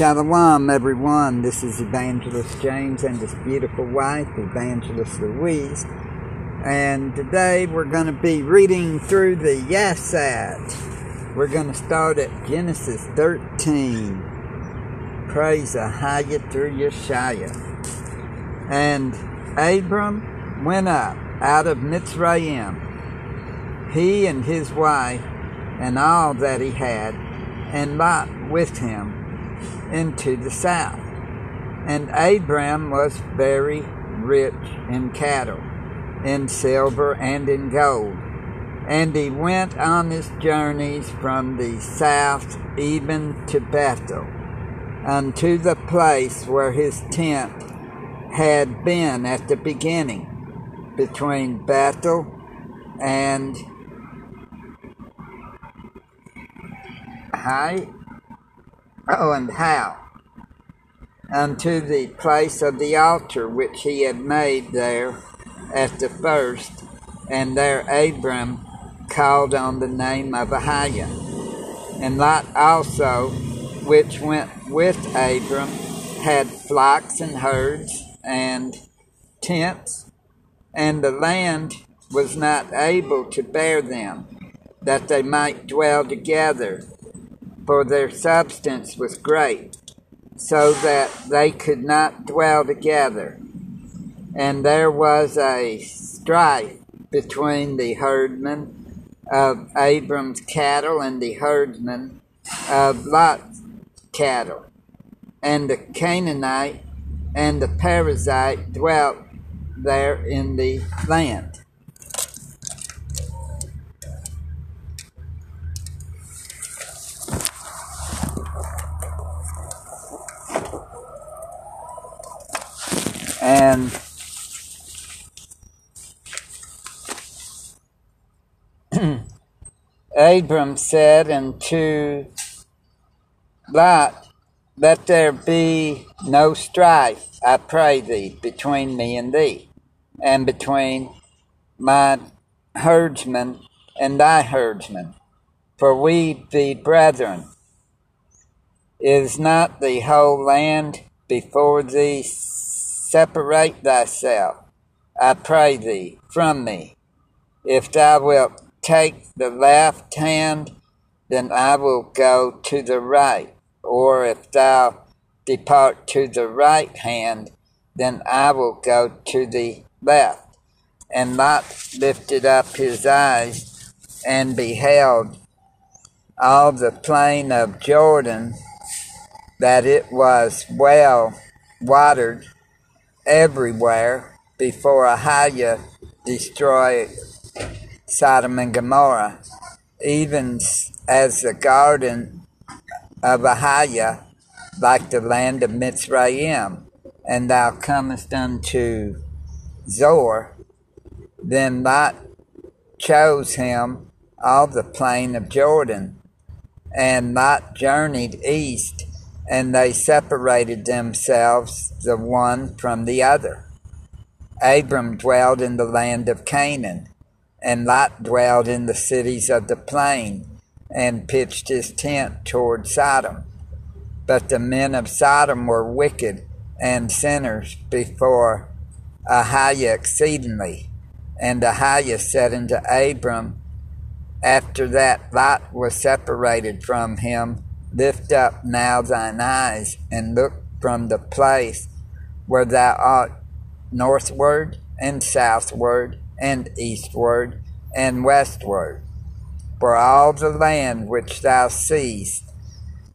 Shalom, everyone. This is Evangelist James and his beautiful wife, Evangelist Louise. And today we're going to be reading through the Yasat. We're going to start at Genesis 13. Praise Ahaya through Yeshaya. And Abram went up out of Mitzrayim, he and his wife, and all that he had, and Lot with him into the south. And Abram was very rich in cattle, in silver, and in gold. And he went on his journeys from the south even to Bethel, unto the place where his tent had been at the beginning, between Bethel and Hai Oh, and how? Unto the place of the altar which he had made there at the first, and there Abram called on the name of Ahiah. And Lot also, which went with Abram, had flocks and herds and tents, and the land was not able to bear them, that they might dwell together for their substance was great, so that they could not dwell together. And there was a strife between the herdmen of Abram's cattle and the herdmen of Lot's cattle. And the Canaanite and the Perizzite dwelt there in the land. And Abram said unto Lot, Let there be no strife, I pray thee, between me and thee, and between my herdsmen and thy herdsmen, for we be brethren. Is not the whole land before thee Separate thyself, I pray thee, from me. If thou wilt take the left hand, then I will go to the right. Or if thou depart to the right hand, then I will go to the left. And Lot lifted up his eyes and beheld all the plain of Jordan, that it was well watered everywhere before Ahiah destroyed Sodom and Gomorrah, even as the garden of Ahiah, like the land of Mitzrayim, and thou comest unto Zoar, then Lot chose him of the plain of Jordan, and Lot journeyed east and they separated themselves the one from the other. Abram dwelled in the land of Canaan, and Lot dwelled in the cities of the plain, and pitched his tent toward Sodom. But the men of Sodom were wicked and sinners before Ahiah exceedingly. And Ahiah said unto Abram, after that Lot was separated from him, Lift up now thine eyes and look from the place where thou art northward and southward and eastward and westward. For all the land which thou seest,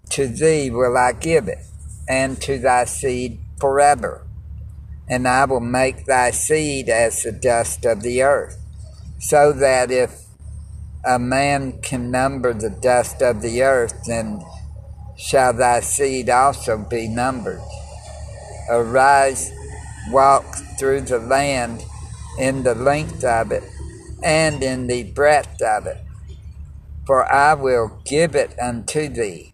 to thee will I give it, and to thy seed forever. And I will make thy seed as the dust of the earth, so that if a man can number the dust of the earth, then shall thy seed also be numbered. Arise, walk through the land in the length of it and in the breadth of it, for I will give it unto thee.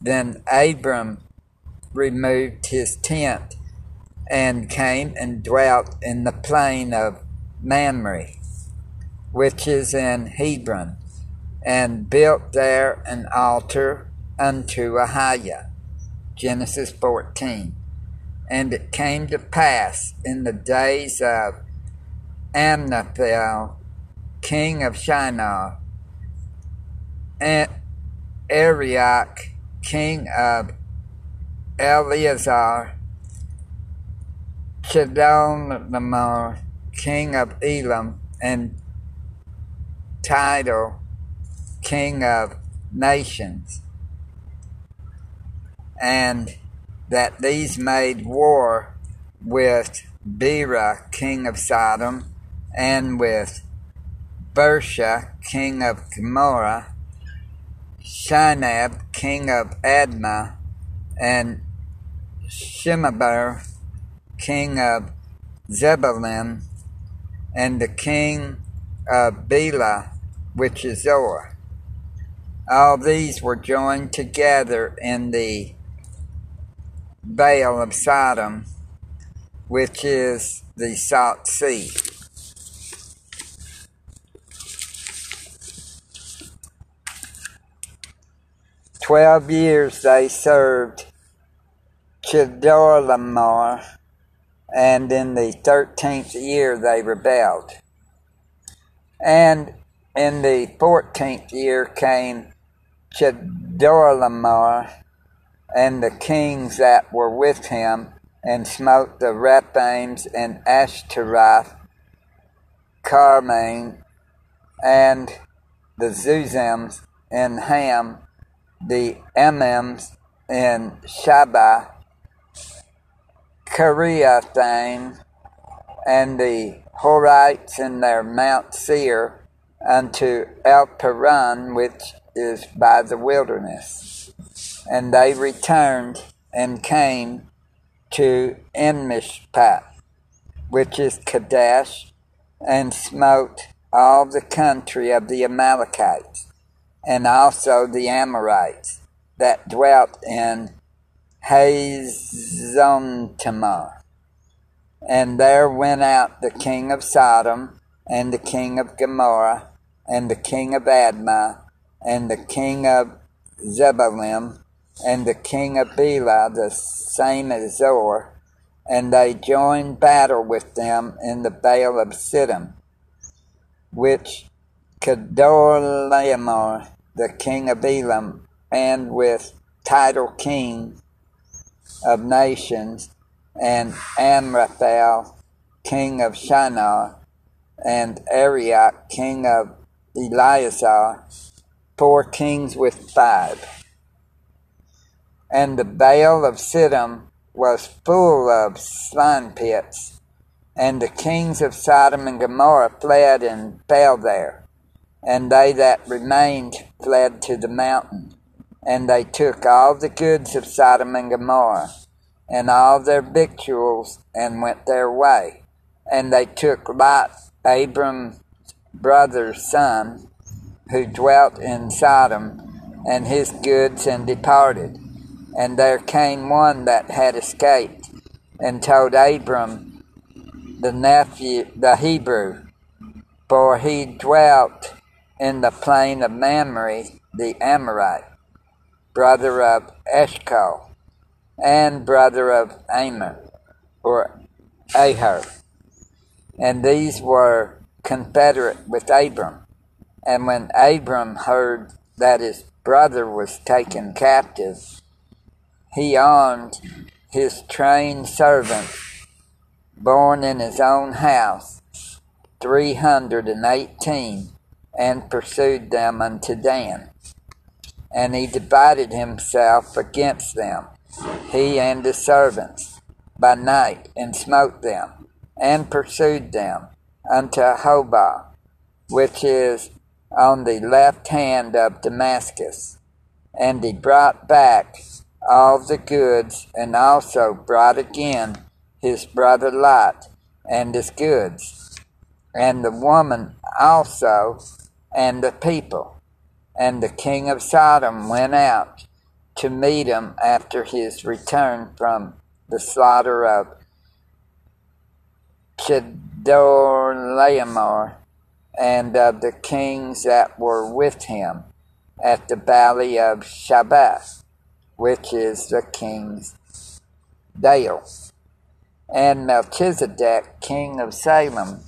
Then Abram removed his tent and came and dwelt in the plain of Mamre, which is in Hebron, and built there an altar unto Ahiah, Genesis 14. And it came to pass in the days of Amraphel, king of Shinar, and Arioch, king of Ellasar, Chedorlaomer, king of Elam, and Tidal, king of nations, and that these made war with Bera, king of Sodom, and with Birsha, king of Gomorrah, Shinab, king of Admah, and Shemeber, king of Zebulun, and the king of Bela, which is Zoar. All these were joined together in the Vale of Sodom, which is the Salt Sea. Twelve years they served Chedorlaomer, and in the thirteenth year they rebelled. And in the fourteenth year came Chedorlaomer and the kings that were with him, and smote the Rephaims and Ashtaroth, Karnaim, and the Zuzims and Ham, the Emims in Shabah, Kiriathaim, and the Horites in their Mount Seir unto El Elparan, which is by the wilderness. And they returned and came to Enmishpat, which is Kadesh, and smote all the country of the Amalekites, and also the Amorites that dwelt in Hazontamar. And there went out the king of Sodom, and the king of Gomorrah, and the king of Admah, and the king of Zebulun, and the king of Bela, the same as Zoar, and they joined battle with them in the Vale of Siddim, which Chedorlaomer, the king of Elam, and with Tidal king of nations, and Amraphel, king of Shinar, and Arioch, king of Ellasar, four kings with five. And the Vale of Siddim was full of slime pits, and the kings of Sodom and Gomorrah fled and fell there. And they that remained fled to the mountain. And they took all the goods of Sodom and Gomorrah, and all their victuals, and went their way. And they took Lot, Abram's brother's son, who dwelt in Sodom, and his goods, and departed. And there came one that had escaped, and told Abram, the nephew, the Hebrew, for he dwelt in the plain of Mamre, the Amorite, brother of Eshcol, and brother of Amer, or Ahar. And these were confederate with Abram. And when Abram heard that his brother was taken captive, he armed his trained servant, born in his own house, three hundred and eighteen, and pursued them unto Dan. And he divided himself against them, he and his servants, by night, and smote them, and pursued them unto Hobah, which is on the left hand of Damascus. And he brought back all the goods, and also brought again his brother Lot and his goods, and the woman also, and the people. And the king of Sodom went out to meet him after his return from the slaughter of Chedorlaomer and of the kings that were with him at the valley of Shabbath, which is the king's dale. And Melchizedek, king of Salem,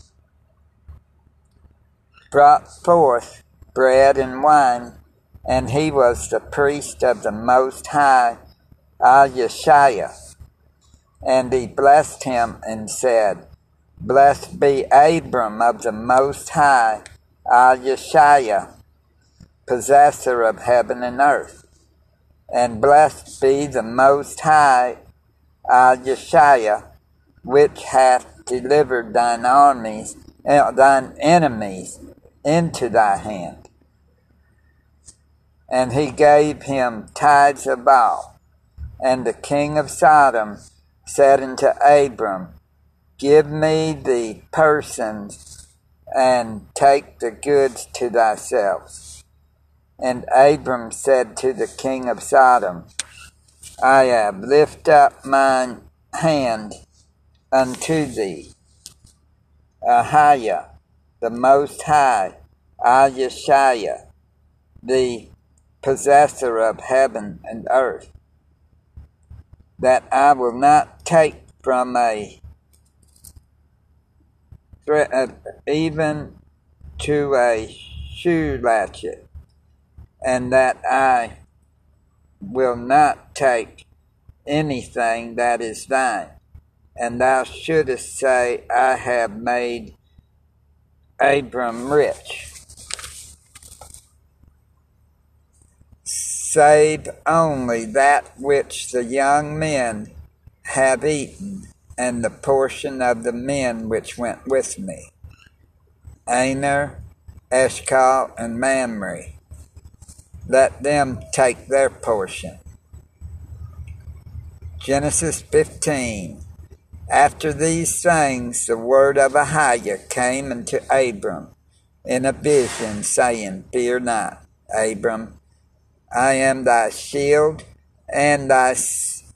brought forth bread and wine, and he was the priest of the Most High, Al Yeshua. And he blessed him and said, Blessed be Abram of the Most High, Al Yeshua, possessor of heaven and earth. And blessed be the Most High, Al Yeshua, which hath delivered thine armies, uh, thine enemies into thy hand. And he gave him tithes of all. And the king of Sodom said unto Abram, Give me the persons and take the goods to thyself. And Abram said to the king of Sodom, I have lifted up mine hand unto thee. Ahiah, the Most High, Ayeshaya, the possessor of heaven and earth, that I will not take from a uh, even to a shoe latchet, and that I will not take anything that is thine and thou shouldest say, I have made Abram rich. Save only that which the young men have eaten, and the portion of the men which went with me. Aner, Eshcol, and Mamre. Let them take their portion. Genesis 15 after these things, the word of Ahiah came unto Abram in a vision, saying, Fear not, Abram, I am thy shield and thy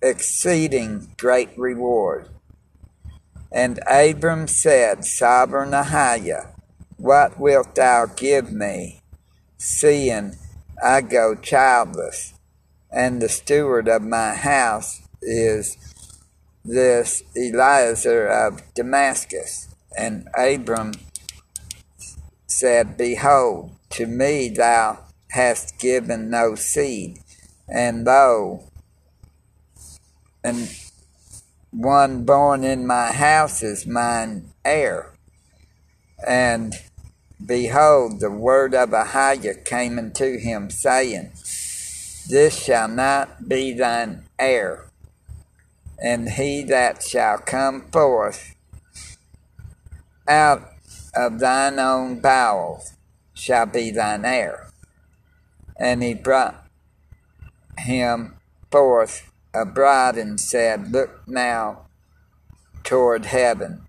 exceeding great reward. And Abram said, Sovereign Ahiah, what wilt thou give me, seeing I go childless, and the steward of my house is this Eliezer of Damascus. And Abram said, Behold, to me thou hast given no seed, and thou, and one born in my house is mine heir. And behold, the word of Ahiah came unto him, saying, This shall not be thine heir and he that shall come forth out of thine own bowels shall be thine heir. And he brought him forth a bride and said, Look now toward heaven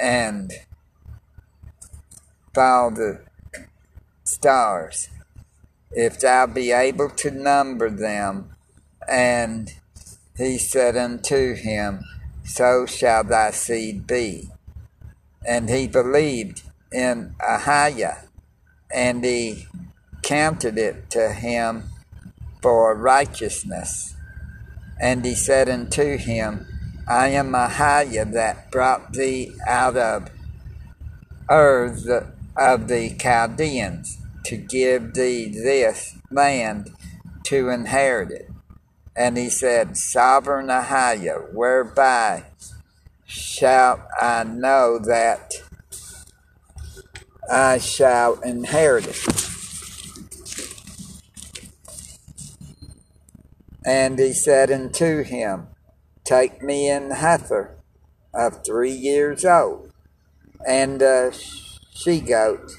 and follow the stars, if thou be able to number them and he said unto him, So shall thy seed be. And he believed in Ahiah, and he counted it to him for righteousness. And he said unto him, I am Ahiah that brought thee out of Ur of the Chaldeans to give thee this land to inherit it. And he said, Sovereign Ahiah, whereby shall I know that I shall inherit it? And he said unto him, Take me an heifer of three years old, and a she goat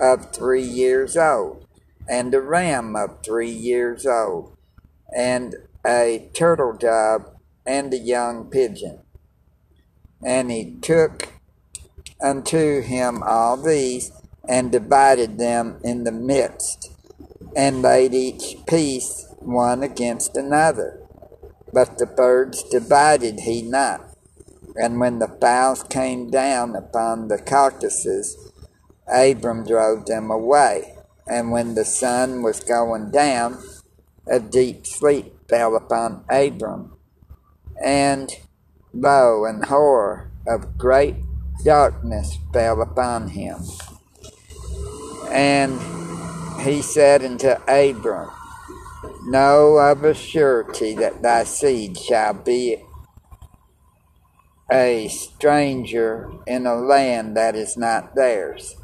of three years old, and a ram of three years old, and a turtle dove and a young pigeon. And he took unto him all these and divided them in the midst, and laid each piece one against another. But the birds divided he not. And when the fowls came down upon the carcasses, Abram drove them away. And when the sun was going down, a deep sleep fell upon Abram, and lo, and horror of great darkness fell upon him. And he said unto Abram, Know of a surety that thy seed shall be a stranger in a land that is not theirs,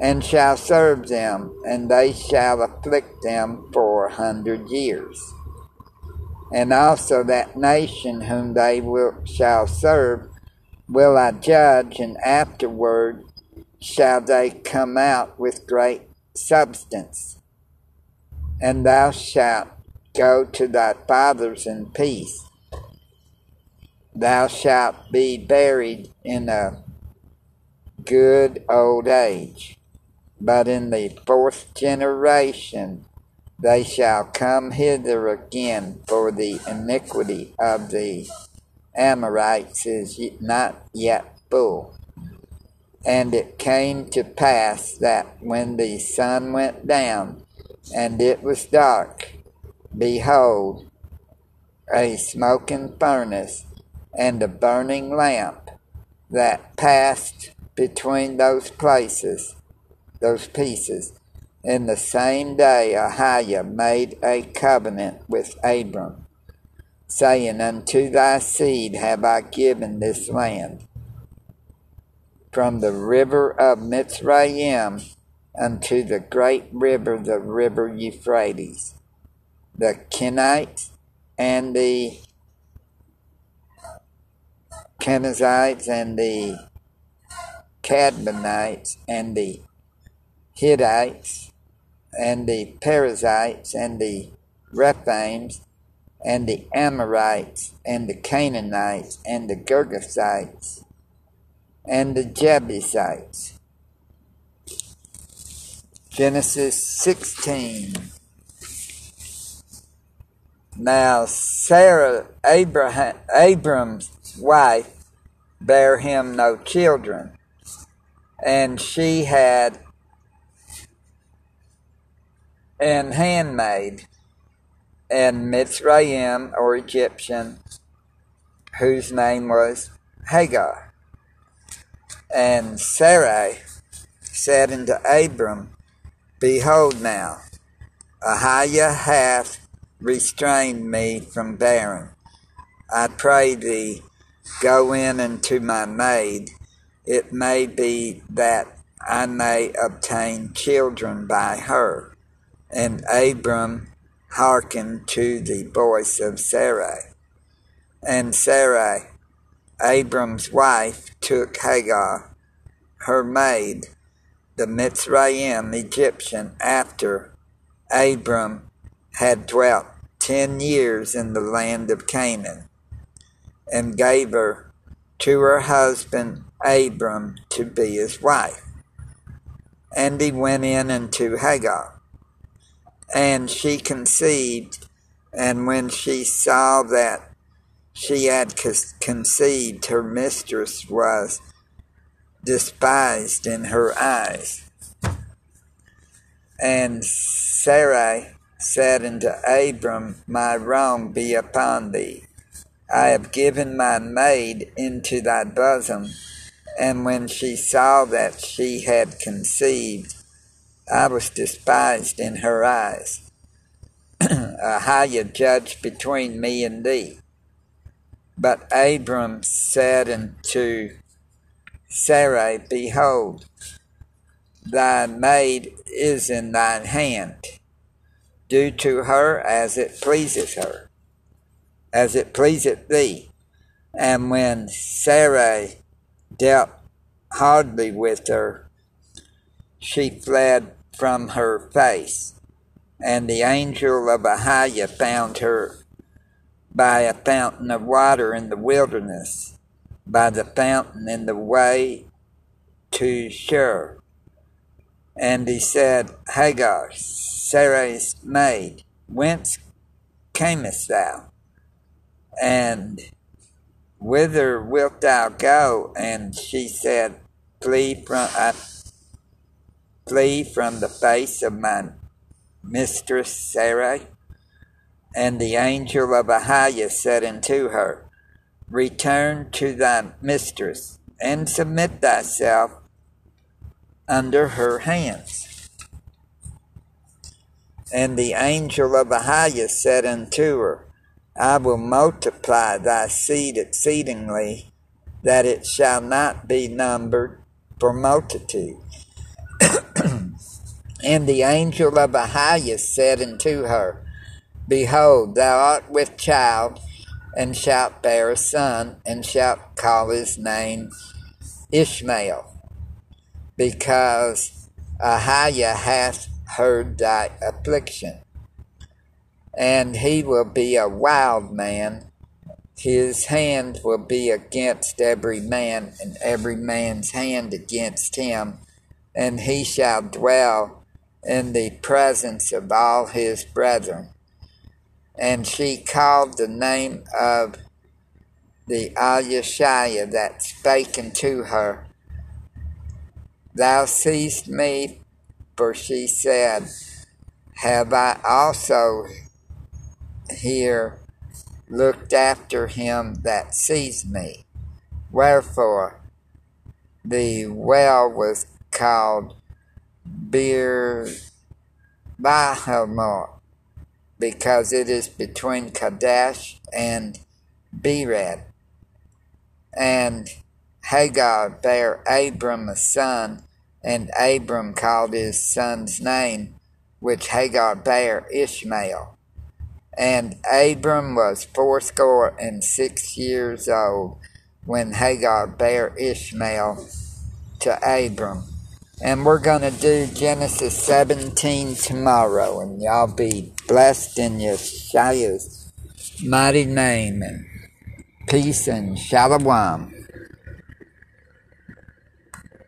and shall serve them, and they shall afflict them for a hundred years. And also that nation whom they will shall serve will I judge, and afterward shall they come out with great substance. And thou shalt go to thy fathers in peace. Thou shalt be buried in a good old age. But in the fourth generation they shall come hither again, for the iniquity of the Amorites is not yet full. And it came to pass that when the sun went down and it was dark, behold, a smoking furnace and a burning lamp that passed between those places, those pieces. In the same day, Ahiah made a covenant with Abram saying, Unto thy seed have I given this land, from the river of Mitzrayim unto the great river, the river Euphrates, the Kenites and the Kenizzites and the Cadmonites and the Hittites and the Perizzites and the Rephaims and the Amorites, and the Canaanites, and the Girgashites, and the Jebusites. Genesis 16. Now Sarah, Abraham, Abram's wife, bare him no children, and she had an handmaid and Mitzrayim or Egyptian, whose name was Hagar. And Sarai said unto Abram, Behold now, Ahiah hath restrained me from bearing. I pray thee, go in unto my maid. It may be that I may obtain children by her. And Abram hearkened to the voice of Sarai. And Sarai, Abram's wife, took Hagar, her maid, the Mitzrayim Egyptian, after Abram had dwelt ten years in the land of Canaan, and gave her to her husband Abram to be his wife. And he went in unto Hagar and she conceived. And when she saw that she had conceived, her mistress was despised in her eyes. And Sarai said unto Abram, My wrong be upon thee. I have given my maid into thy bosom. And when she saw that she had conceived, I was despised in her eyes. Ahiah judged between me and thee. But Abram said unto Sarai, Behold, thy maid is in thine hand. Do to her as it pleaseth her, as it pleaseth thee. And when Sarai dealt hardly with her, she fled from her face. And the angel of Ahiah found her by a fountain of water in the wilderness, by the fountain in the way to Shur. And he said, Hagar, Sarai's maid, whence camest thou? And whither wilt thou go? And she said, Flee from, I flee from the face of my mistress Sarai. And the angel of Ahiah said unto her, Return to thy mistress, and submit thyself under her hands. And the angel of Ahiah said unto her, I will multiply thy seed exceedingly, that it shall not be numbered for multitude. And the angel of Ahiah said unto her, Behold, thou art with child, and shalt bear a son, and shalt call his name Ishmael, because Ahiah hath heard thy affliction. And he will be a wild man. His hand will be against every man, and every man's hand against him. And he shall dwell in the presence of all his brethren. And she called the name of the Ayashiah that spake unto her, Thou seest me, for she said, Have I also here looked after him that sees me? Wherefore the well was called Beer Bahamor, because it is between Kadesh and Bered. And Hagar bare Abram a son, and Abram called his son's name, which Hagar bare Ishmael. And Abram was fourscore and six years old when Hagar bare Ishmael to Abram. And we're going to do Genesis 17 tomorrow, and y'all be blessed in Yeshua's mighty name. And peace and shalom.